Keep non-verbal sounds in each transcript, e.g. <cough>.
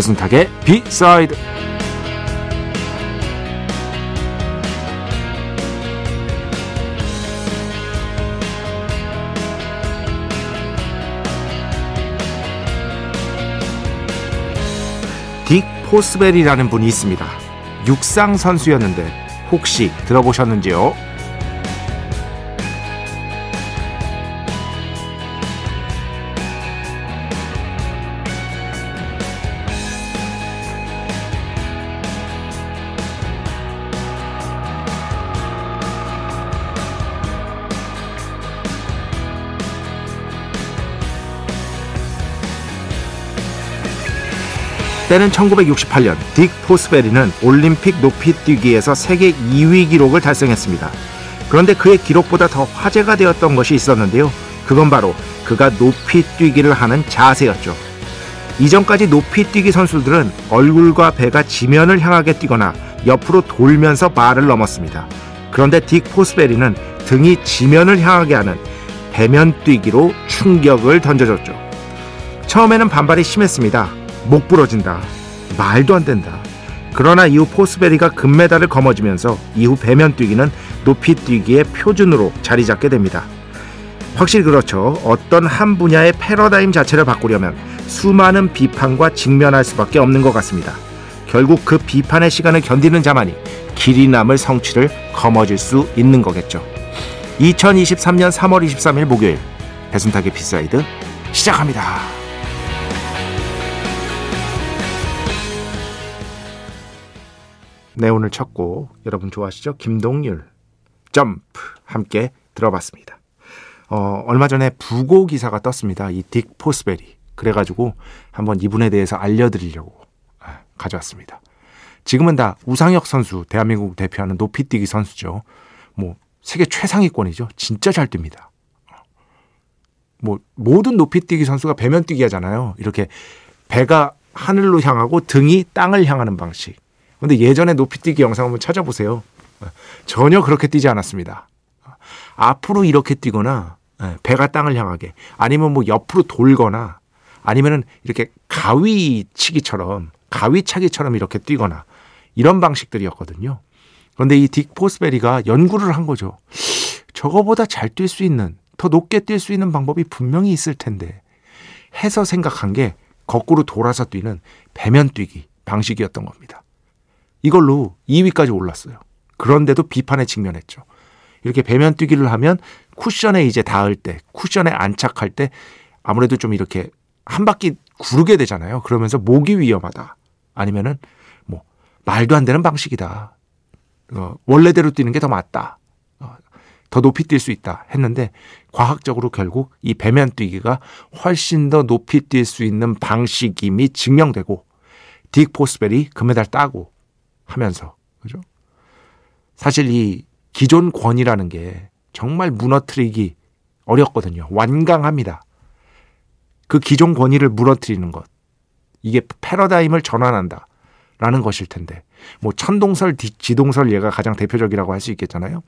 배순탁의 비사이드 딕 포스벨이라는 분이 있습니다. 육상 선수였는데 혹시 들어보셨는지요? 때는 1968년 딕 포스베리는 올림픽 높이뛰기에서 세계 2위 기록을 달성했습니다. 그런데 그의 기록보다 더 화제가 되었던 것이 있었는데요. 그건 바로 그가 높이뛰기를 하는 자세였죠. 이전까지 높이뛰기 선수들은 얼굴과 배가 지면을 향하게 뛰거나 옆으로 돌면서 바를 넘었습니다. 그런데 딕 포스베리는 등이 지면을 향하게 하는 배면 뛰기로 충격을 던져줬죠. 처음에는 반발이 심했습니다. 목 부러진다. 말도 안 된다. 그러나 이후 포스베리가 금메달을 거머쥐면서 이후 배면 뛰기는 높이 뛰기의 표준으로 자리 잡게 됩니다. 확실히 그렇죠. 어떤 한 분야의 패러다임 자체를 바꾸려면 수많은 비판과 직면할 수밖에 없는 것 같습니다. 결국 그 비판의 시간을 견디는 자만이 길이 남을 성취를 거머쥘 수 있는 거겠죠. 2023년 3월 23일 목요일 배순탁의 B side 시작합니다. 네, 오늘 첫 곡 여러분 좋아하시죠? 김동률 점프 함께 들어봤습니다. 어, 얼마 전에 부고 기사가 떴습니다. 이 딕 포스베리. 그래가지고 한번 이분에 대해서 알려드리려고 아, 가져왔습니다. 지금은 다 우상혁 선수, 대한민국 대표하는 높이뛰기 선수죠. 뭐 세계 최상위권이죠. 진짜 잘 뜁니다. 뭐 모든 높이뛰기 선수가 배면뛰기 하잖아요. 이렇게 배가 하늘로 향하고 등이 땅을 향하는 방식. 근데 예전에 높이뛰기 영상 한번 찾아보세요. 전혀 그렇게 뛰지 않았습니다. 앞으로 이렇게 뛰거나 예, 배가 땅을 향하게 아니면 뭐 옆으로 돌거나 아니면은 이렇게 가위치기처럼 가위차기처럼 이렇게 뛰거나 이런 방식들이었거든요. 그런데 이 딕 포스베리가 연구를 한 거죠. 저거보다 잘 뛸 수 있는 더 높게 뛸 수 있는 방법이 분명히 있을 텐데 해서 생각한 게 거꾸로 돌아서 뛰는 배면 뛰기 방식이었던 겁니다. 이걸로 2위까지 올랐어요. 그런데도 비판에 직면했죠. 이렇게 배면 뛰기를 하면 쿠션에 이제 닿을 때, 쿠션에 안착할 때 아무래도 좀 이렇게 한 바퀴 구르게 되잖아요. 그러면서 목이 위험하다. 아니면은 뭐 말도 안 되는 방식이다. 어, 원래대로 뛰는 게 더 맞다. 어, 더 높이 뛸 수 있다 했는데 과학적으로 결국 이 배면 뛰기가 훨씬 더 높이 뛸 수 있는 방식임이 증명되고 딕 포스벨이 금메달 따고 하면서 그죠? 사실 이 기존 권위라는 게 정말 무너뜨리기 어렵거든요. 완강합니다. 그 기존 권위를 무너뜨리는 것. 이게 패러다임을 전환한다. 라는 것일 텐데. 뭐 천동설, 지동설 얘가 가장 대표적이라고 할 수 있겠잖아요.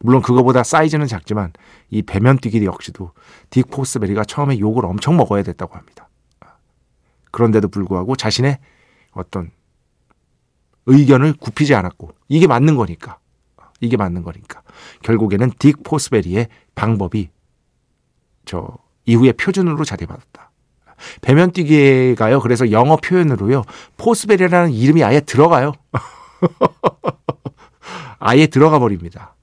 물론 그거보다 사이즈는 작지만 이 배면 뛰기 역시도 딕 포스베리가 처음에 욕을 엄청 먹어야 됐다고 합니다. 그런데도 불구하고 자신의 어떤 의견을 굽히지 않았고 이게 맞는 거니까 이게 맞는 거니까 결국에는 딕 포스베리의 방법이 저 이후에 표준으로 자리받았다. 배면뛰기가요. 그래서 영어 표현으로요. 포스베리라는 이름이 아예 들어가요. <laughs> 아예 들어가 버립니다.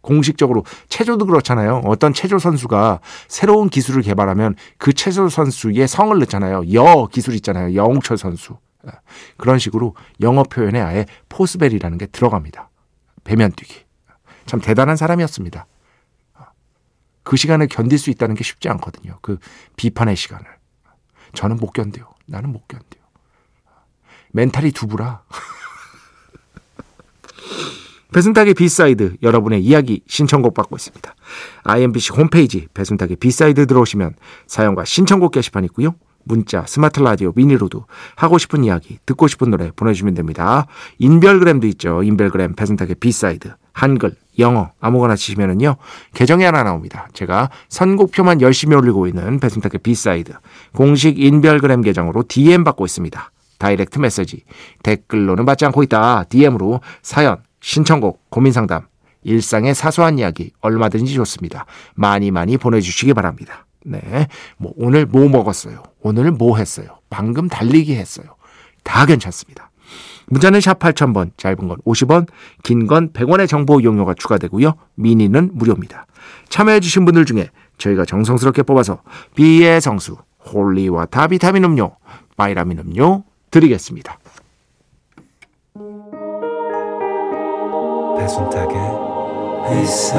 공식적으로 체조도 그렇잖아요. 어떤 체조 선수가 새로운 기술을 개발하면 그 체조 선수의 성을 넣잖아요. 여 기술 있잖아요. 영웅철 선수. 그런 식으로 영어 표현에 아예 포스베리라는 게 들어갑니다. 배면뛰기. 참 대단한 사람이었습니다. 그 시간을 견딜 수 있다는 게 쉽지 않거든요. 그 비판의 시간을. 저는 못 견뎌요. 나는 못 견뎌요. 멘탈이 두부라. <laughs> 배순탁의 B side 여러분의 이야기 신청곡 받고 있습니다. IMBC 홈페이지 배순탁의 B side 들어오시면 사연과 신청곡 게시판 있고요. 문자, 스마트 라디오, 미니로도 하고 싶은 이야기, 듣고 싶은 노래 보내주시면 됩니다. 인별그램도 있죠. 인별그램 배순탁의 B side 한글, 영어 아무거나 치시면은요 계정이 하나 나옵니다. 제가 선곡표만 열심히 올리고 있는 배순탁의 B side 공식 인별그램 계정으로 DM 받고 있습니다. direct message 댓글로는 받지 않고 있다. DM으로 사연, 신청곡, 고민 상담, 일상의 사소한 이야기 얼마든지 좋습니다. 많이 많이 보내주시기 바랍니다. 네. 뭐 오늘 뭐 먹었어요? 오늘 뭐 했어요? 방금 달리기 했어요. 다 괜찮습니다. 문자는 샵 8000번, 짧은 건 50원, 긴 건 100원의 정보 이용료가 추가되고요. 미니는 무료입니다. 참여해주신 분들 중에 저희가 정성스럽게 뽑아서 B의 성수, Holy Water 비타민 음료, 바이라민 음료 드리겠습니다. 배순탁의 회사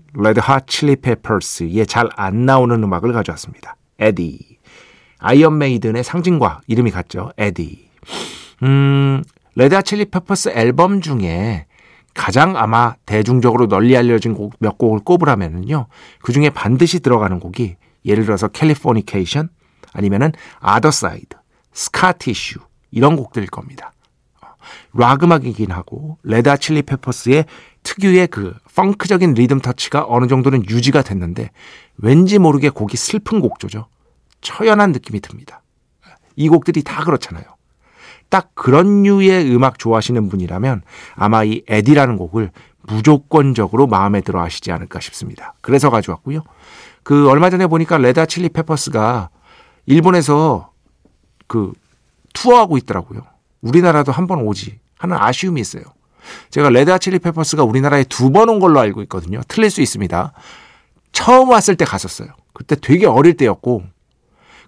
Red Hot Chili Peppers의 잘 안 나오는 음악을 가져왔습니다. Eddie. Iron Maiden의 상징과 이름이 같죠. Eddie. 음, Red Hot Chili Peppers 앨범 중에 가장 아마 대중적으로 널리 알려진 곡 몇 곡을 꼽으라면요. 그 중에 반드시 들어가는 곡이 예를 들어서 Californication 아니면은 Otherside, Scar Tissue 이런 곡들일 겁니다. 락 음악이긴 하고 Red Chili Peppers의 특유의 그 펑크적인 리듬 터치가 어느 정도는 유지가 됐는데 왠지 모르게 곡이 슬픈 곡조죠. 처연한 느낌이 듭니다. 이 곡들이 다 그렇잖아요. 딱 그런 류의 음악 좋아하시는 분이라면 아마 이 Eddie라는 곡을 무조건적으로 마음에 들어 하시지 않을까 싶습니다. 그래서 가져왔고요. 그 얼마 전에 보니까 Red Hot Chili Peppers가 일본에서 그 투어하고 있더라고요. 우리나라도 한 번 오지 하는 아쉬움이 있어요. 제가 Red Hot Chili Peppers가 우리나라에 두 번 온 걸로 알고 있거든요. 틀릴 수 있습니다. 처음 왔을 때 갔었어요. 그때 되게 어릴 때였고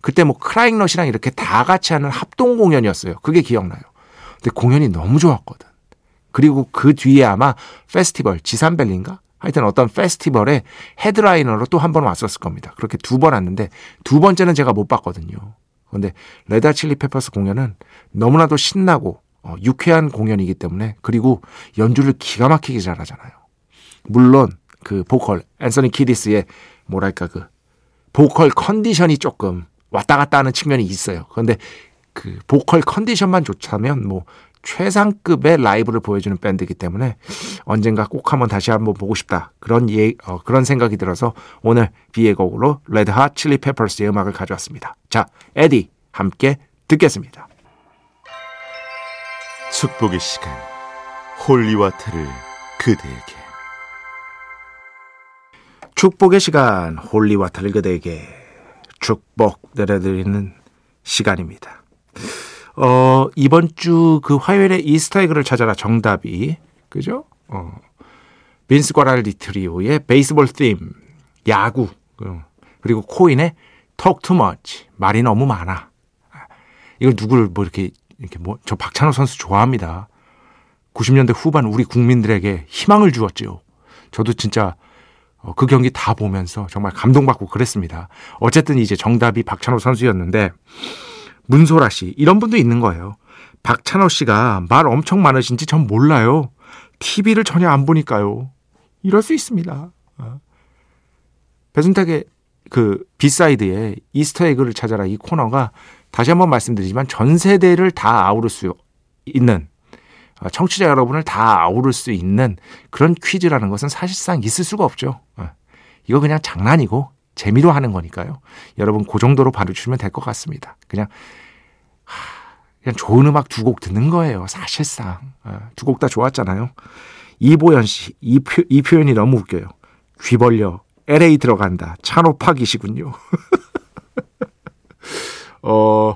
그때 뭐 크라잉넛이랑 이렇게 다 같이 하는 합동 공연이었어요. 그게 기억나요. 근데 공연이 너무 좋았거든. 그리고 그 뒤에 아마 페스티벌 지산밸리인가? 하여튼 어떤 페스티벌에 headliner로 또 한 번 왔었을 겁니다. 그렇게 두 번 왔는데 두 번째는 제가 못 봤거든요. 그런데 Red Chili Peppers 공연은 너무나도 신나고 어, 유쾌한 공연이기 때문에 그리고 연주를 기가 막히게 잘하잖아요. 물론 그 보컬 앤서니 키디스의 뭐랄까 그 보컬 컨디션이 조금 왔다 갔다 하는 측면이 있어요. 그런데 그 보컬 컨디션만 좋다면 뭐 최상급의 라이브를 보여주는 밴드이기 때문에 언젠가 꼭 한번 다시 한번 보고 싶다 그런 예 어, 그런 생각이 들어서 오늘 B의 곡으로 Red Hot Chili Peppers의 음악을 가져왔습니다. 자 Eddie 함께 듣겠습니다. 축복의 시간 Holy Water를 그대에게 축복의 시간 Holy Water를 그대에게 축복 내려드리는 시간입니다. 어, 이번 주 그 화요일에 이스타에그를 찾아라 정답이 그죠? 어. 빈스 과랄디 트리오의 베이스볼 팀 야구 어. 그리고 코인의 Talk 말이 너무 많아. 이걸 누구를 뭐 이렇게 이렇게 뭐 저 박찬호 선수 좋아합니다. 90년대 후반 우리 국민들에게 희망을 주었지요. 저도 진짜 어, 그 경기 다 보면서 정말 감동받고 그랬습니다. 어쨌든 이제 정답이 박찬호 선수였는데 문소라 씨 이런 분도 있는 거예요. 박찬호 씨가 말 엄청 많으신지 전 몰라요. TV를 전혀 안 보니까요. 이럴 수 있습니다. 어. 배순탁의 그 B side에 Easter egg를 찾아라 이 코너가 다시 한번 말씀드리지만 전 세대를 다 아우를 수 있는 어, 청취자 여러분을 다 아우를 수 있는 그런 퀴즈라는 것은 사실상 있을 수가 없죠. 어, 이거 그냥 장난이고 재미로 하는 거니까요. 여러분 그 정도로 봐주시면 될 것 같습니다. 그냥 그냥 좋은 음악 두 곡 듣는 거예요. 사실상 어, 두곡 다 좋았잖아요. 이보연 씨, 이, 표, 이 표현이 너무 웃겨요. 귀 벌려 LA 들어간다. 찬호 파기시군요. <laughs> 어,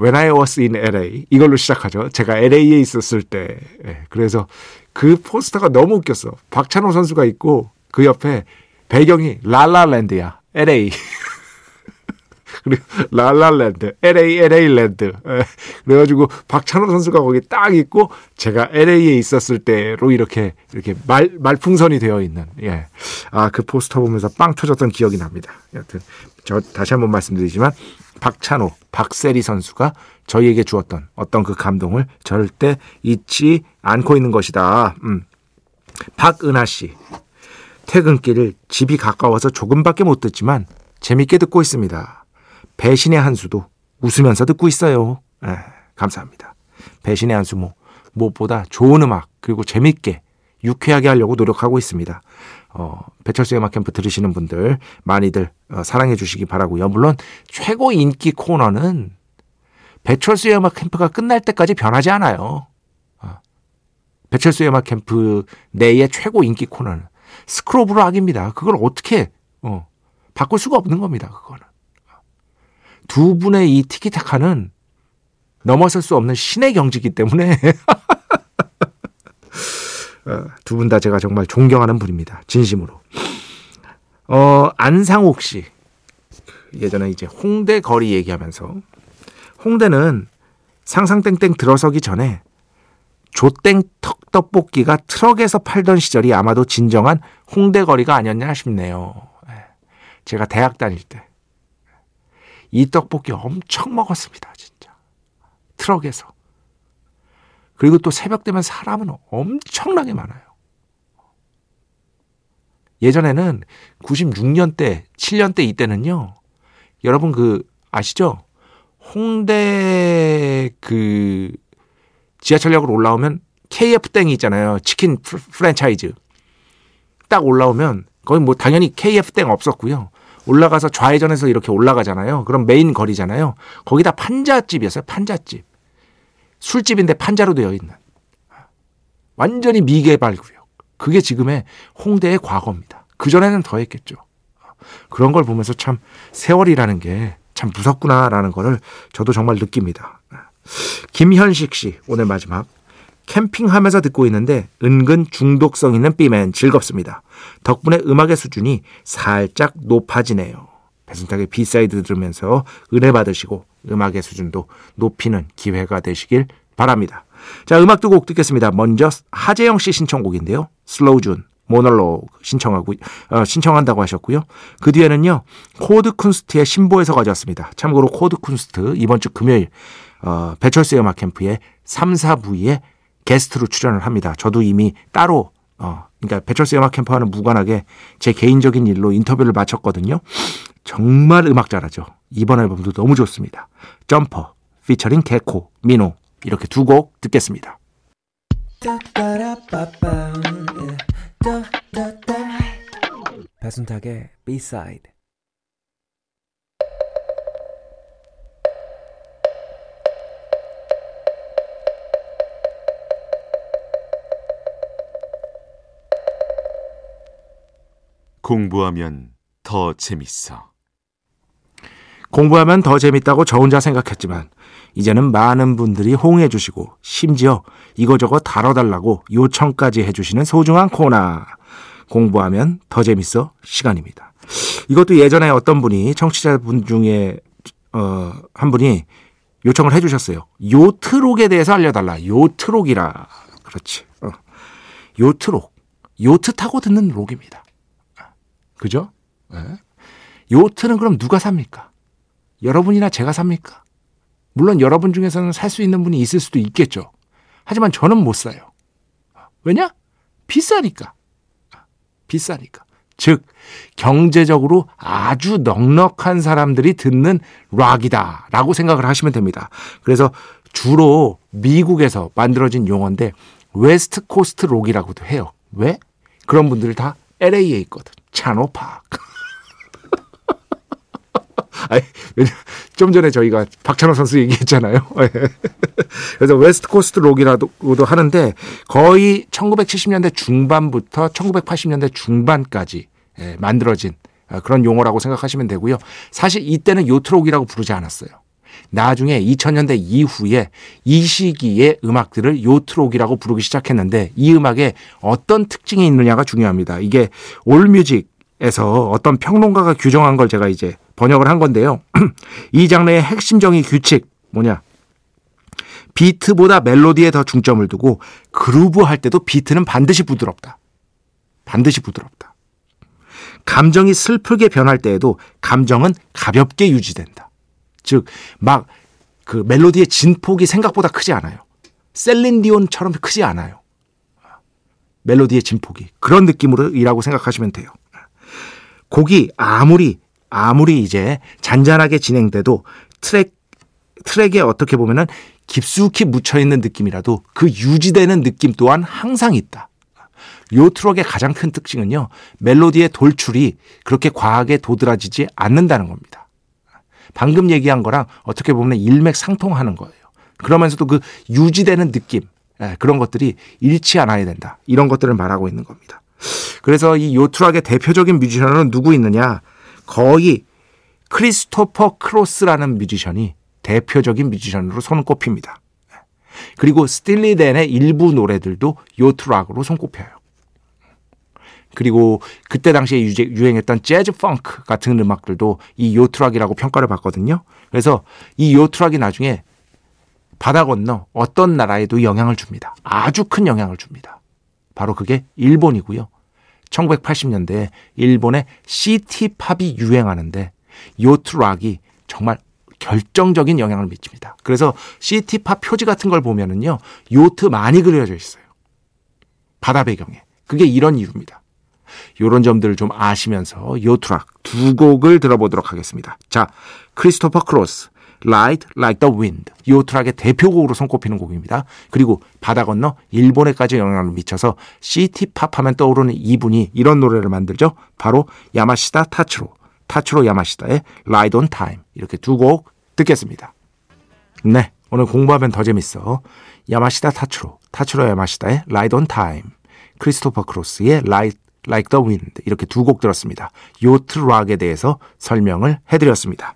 When I was in LA 이걸로 시작하죠. 제가 LA에 있었을 때. 예, 그래서 그 포스터가 너무 웃겼어. 박찬호 선수가 있고 그 옆에 배경이 랄라랜드야. LA. 그리고 랄랄랜드, LA, LA 랜드. <laughs> 예. 그래가지고 박찬호 선수가 거기 딱 있고 제가 LA에 있었을 때로 이렇게 이렇게 말 말풍선이 되어 있는. 예. 아 그 포스터 보면서 빵 터졌던 기억이 납니다. 여튼 저 다시 한번 말씀드리지만 박찬호, 박세리 선수가 저희에게 주었던 어떤 그 감동을 절대 잊지 않고 있는 것이다. 음. 박은하 씨. 퇴근길을 집이 가까워서 조금밖에 못 듣지만 재밌게 듣고 있습니다. 배신의 한 수도 웃으면서 듣고 있어요. 에, 예, 감사합니다. 배신의 한수 뭐, 무엇보다 좋은 음악 그리고 재밌게 유쾌하게 하려고 노력하고 있습니다. 어, 배철수의 음악 캠프 들으시는 분들 많이들 어, 사랑해 주시기 바라고요. 물론 최고 인기 코너는 배철수의 음악 캠프가 끝날 때까지 변하지 않아요. 어, 배철수의 음악 캠프 내의 최고 인기 코너는 스크로브락입니다. 그걸 어떻게 어, 바꿀 수가 없는 겁니다. 그거는. 두 분의 이 티키타카는 넘어설 수 없는 신의 경지이기 때문에 어, <laughs> 두 분 다 제가 정말 존경하는 분입니다. 진심으로. 어, 안상옥 씨. 예전에 이제 홍대 거리 얘기하면서 홍대는 상상땡땡 들어서기 전에 조땡 턱 떡볶이가 트럭에서 팔던 시절이 아마도 진정한 홍대 거리가 아니었냐 싶네요. 예. 제가 대학 다닐 때. 이 떡볶이 엄청 먹었습니다. 진짜. 트럭에서. 그리고 또 새벽 되면 사람은 엄청나게 많아요. 예전에는 96년대, 7년대 이때는요. 여러분 그 아시죠? 홍대 그 지하철역으로 올라오면 KF 땡이 있잖아요. 치킨 프랜차이즈. 딱 올라오면 거기 뭐 당연히 KF 땡 없었고요. 올라가서 좌회전해서 이렇게 올라가잖아요. 그럼 메인 거리잖아요. 거기다 판자집이었어요. 판자집. 술집인데 판자로 되어 있는. 완전히 미개발 구역. 그게 지금의 홍대의 과거입니다. 그전에는 더 했겠죠. 그런 걸 보면서 참 세월이라는 게 참 무섭구나라는 거를 저도 정말 느낍니다. 김현식 씨, 오늘 마지막. 캠핑하면서 듣고 있는데 은근 중독성 있는 삐맨 즐겁습니다. 덕분에 음악의 수준이 살짝 높아지네요. 배순탁의 B side 들으면서 은혜 받으시고 음악의 수준도 높이는 기회가 되시길 바랍니다. 자, 음악 두 곡 듣겠습니다. 먼저 하재영 씨 신청곡인데요. 슬로우준 모놀로그 신청하고 어, 신청한다고 하셨고요. 그 뒤에는요. 코드 쿤스트의 신보에서 가져왔습니다. 참고로 코드 쿤스트 이번 주 금요일 어, 배철수의 음악 캠프의 3, 4부에 게스트로 출연을 합니다. 저도 이미 따로 어 그러니까 배철수 음악 캠프와는 무관하게 제 개인적인 일로 인터뷰를 마쳤거든요. 정말 음악 잘하죠. 이번 앨범도 너무 좋습니다. 점퍼 피처링 개코 민호 이렇게 두 곡 듣겠습니다. 배순탁의 B-side 공부하면 더 재밌어. 공부하면 더 재밌다고 저 혼자 생각했지만 이제는 많은 분들이 호응해 주시고 심지어 이거저거 다뤄달라고 요청까지 해주시는 소중한 코너 공부하면 더 재밌어 시간입니다. 이것도 예전에 어떤 분이 청취자분 중에 어, 한 분이 요청을 해주셨어요. 요트록에 대해서 알려달라. 요트록이라 그렇지. 어. 요트록 요트 타고 듣는 록입니다. 그죠? 네. 요트는 그럼 누가 삽니까? 여러분이나 제가 삽니까? 물론 여러분 중에서는 살 수 있는 분이 있을 수도 있겠죠. 하지만 저는 못 사요. 왜냐? 비싸니까. 비싸니까. 즉, 경제적으로 아주 넉넉한 사람들이 듣는 락이다. 라고 생각을 하시면 됩니다. 그래서 주로 미국에서 만들어진 용어인데, West Coast 록이라고도 해요. 왜? 그런 분들이 다 LA에 있거든. 찬호 팍. <laughs> 아니, 좀 전에 저희가 박찬호 선수 얘기했잖아요. <laughs> 예. 그래서 West Coast 록이라고도 하는데 거의 1970년대 중반부터 1980년대 중반까지 예, 만들어진 어, 그런 용어라고 생각하시면 되고요. 사실 이때는 요트록이라고 부르지 않았어요. 나중에 2000년대 이후에 이 시기의 음악들을 요트록이라고 부르기 시작했는데 이 음악에 어떤 특징이 있느냐가 중요합니다. 이게 올뮤직에서 어떤 평론가가 규정한 걸 제가 이제 번역을 한 건데요. <clears throat> 이 장르의 핵심적인 규칙 뭐냐? 비트보다 멜로디에 더 중점을 두고 그루브 할 때도 비트는 반드시 부드럽다. 반드시 부드럽다. 감정이 슬프게 변할 때에도 감정은 가볍게 유지된다. 즉, 막 그 멜로디의 진폭이 생각보다 크지 않아요. 셀린디온처럼 크지 않아요. 멜로디의 진폭이. 그런 느낌으로이라고 생각하시면 돼요. 곡이 아무리, 아무리 이제 잔잔하게 진행돼도 트랙, 트랙에 어떻게 보면은 깊숙이 묻혀있는 느낌이라도 그 유지되는 느낌 또한 항상 있다. 요 트럭의 가장 큰 특징은요, 멜로디의 돌출이 그렇게 과하게 도드라지지 않는다는 겁니다. 방금 얘기한 거랑 어떻게 보면 일맥상통하는 거예요. 그러면서도 그 유지되는 느낌, 예, 그런 것들이 잃지 않아야 된다. 이런 것들을 말하고 있는 겁니다. 그래서 이 요트락의 대표적인 뮤지션은 누구 있느냐? 거의 크리스토퍼 크로스라는 뮤지션이 대표적인 뮤지션으로 손꼽힙니다. 예. 그리고 스틸리덴의 일부 노래들도 요트락으로 손꼽혀요. 그리고 그때 당시에 유행했던 재즈 펑크 같은 음악들도 이 요트락이라고 평가를 받거든요. 그래서 이 요트락이 나중에 바다 건너 어떤 나라에도 영향을 줍니다. 아주 큰 영향을 줍니다. 바로 그게 일본이고요. 1980년대에 일본의 시티팝이 유행하는데 요트락이 정말 결정적인 영향을 미칩니다. 그래서 city pop 표지 같은 걸 보면은요, 요트 많이 그려져 있어요. 바다 배경에. 그게 이런 이유입니다. 이런 점들을 좀 아시면서 요트락 두 곡을 들어보도록 하겠습니다. 자, 크리스토퍼 크로스, Ride Like the Wind. 요트락의 대표곡으로 손꼽히는 곡입니다. 그리고 바다 건너 일본에까지 영향을 미쳐서 city pop 하면 떠오르는 이분이 이런 노래를 만들죠. 바로 야마시다 타츠로, 타츠로 야마시다의 Ride on Time. 이렇게 두 곡 듣겠습니다. 네, 오늘 공부하면 더 재밌어. 야마시다 타츠로, 타츠로 야마시다의 Ride on Time. 크리스토퍼 크로스의 Light Like the Wind 이렇게 두 곡 들었습니다. 요트 락에 대해서 설명을 해드렸습니다.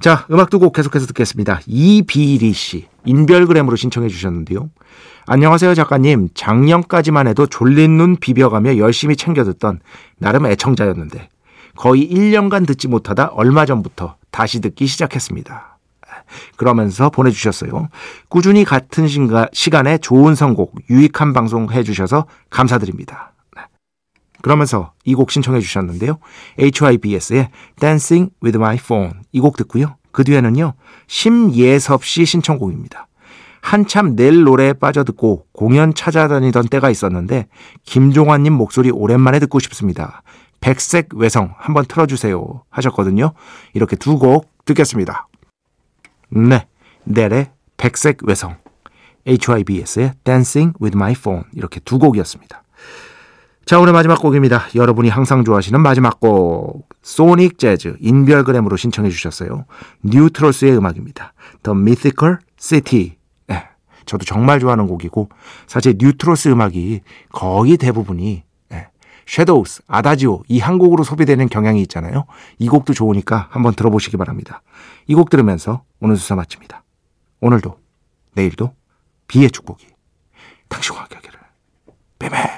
자, 음악 두 곡 계속해서 듣겠습니다. 이비리 씨, 인별그램으로 신청해 주셨는데요. 안녕하세요, 작가님. 작년까지만 해도 졸린 눈 비벼가며 열심히 챙겨 듣던 나름 애청자였는데 거의 1년간 듣지 못하다 얼마 전부터 다시 듣기 시작했습니다. 그러면서 보내주셨어요. 꾸준히 같은 시간에 좋은 선곡, 유익한 방송 해주셔서 감사드립니다. 그러면서 이 곡 신청해 주셨는데요. HYBS의 Dancing with My Phone 이 곡 듣고요. 그 뒤에는요. 심예섭 씨 신청곡입니다. 한참 낼 노래에 빠져듣고 공연 찾아다니던 때가 있었는데 김종환님 목소리 오랜만에 듣고 싶습니다. 백색 외성 한번 틀어주세요 하셨거든요. 이렇게 두 곡 듣겠습니다. 네, 넬의 백색 외성, HYBS의 Dancing with My Phone 이렇게 두 곡이었습니다. 자, 오늘 마지막 곡입니다. 여러분이 항상 좋아하시는 마지막 곡. 소닉 재즈 인별그램으로 신청해 주셨어요. 뉴트로스의 음악입니다. The Mythical City. 네, 저도 정말 좋아하는 곡이고 사실 뉴트로스 음악이 거의 대부분이 네, 섀도우스, 아다지오 이 한 곡으로 소비되는 경향이 있잖아요. 이 곡도 좋으니까 한번 들어보시기 바랍니다. 이 곡 들으면서 오늘 수사 마칩니다. 오늘도 내일도 비의 축복이 당신과 함께하기를. 뱀뱀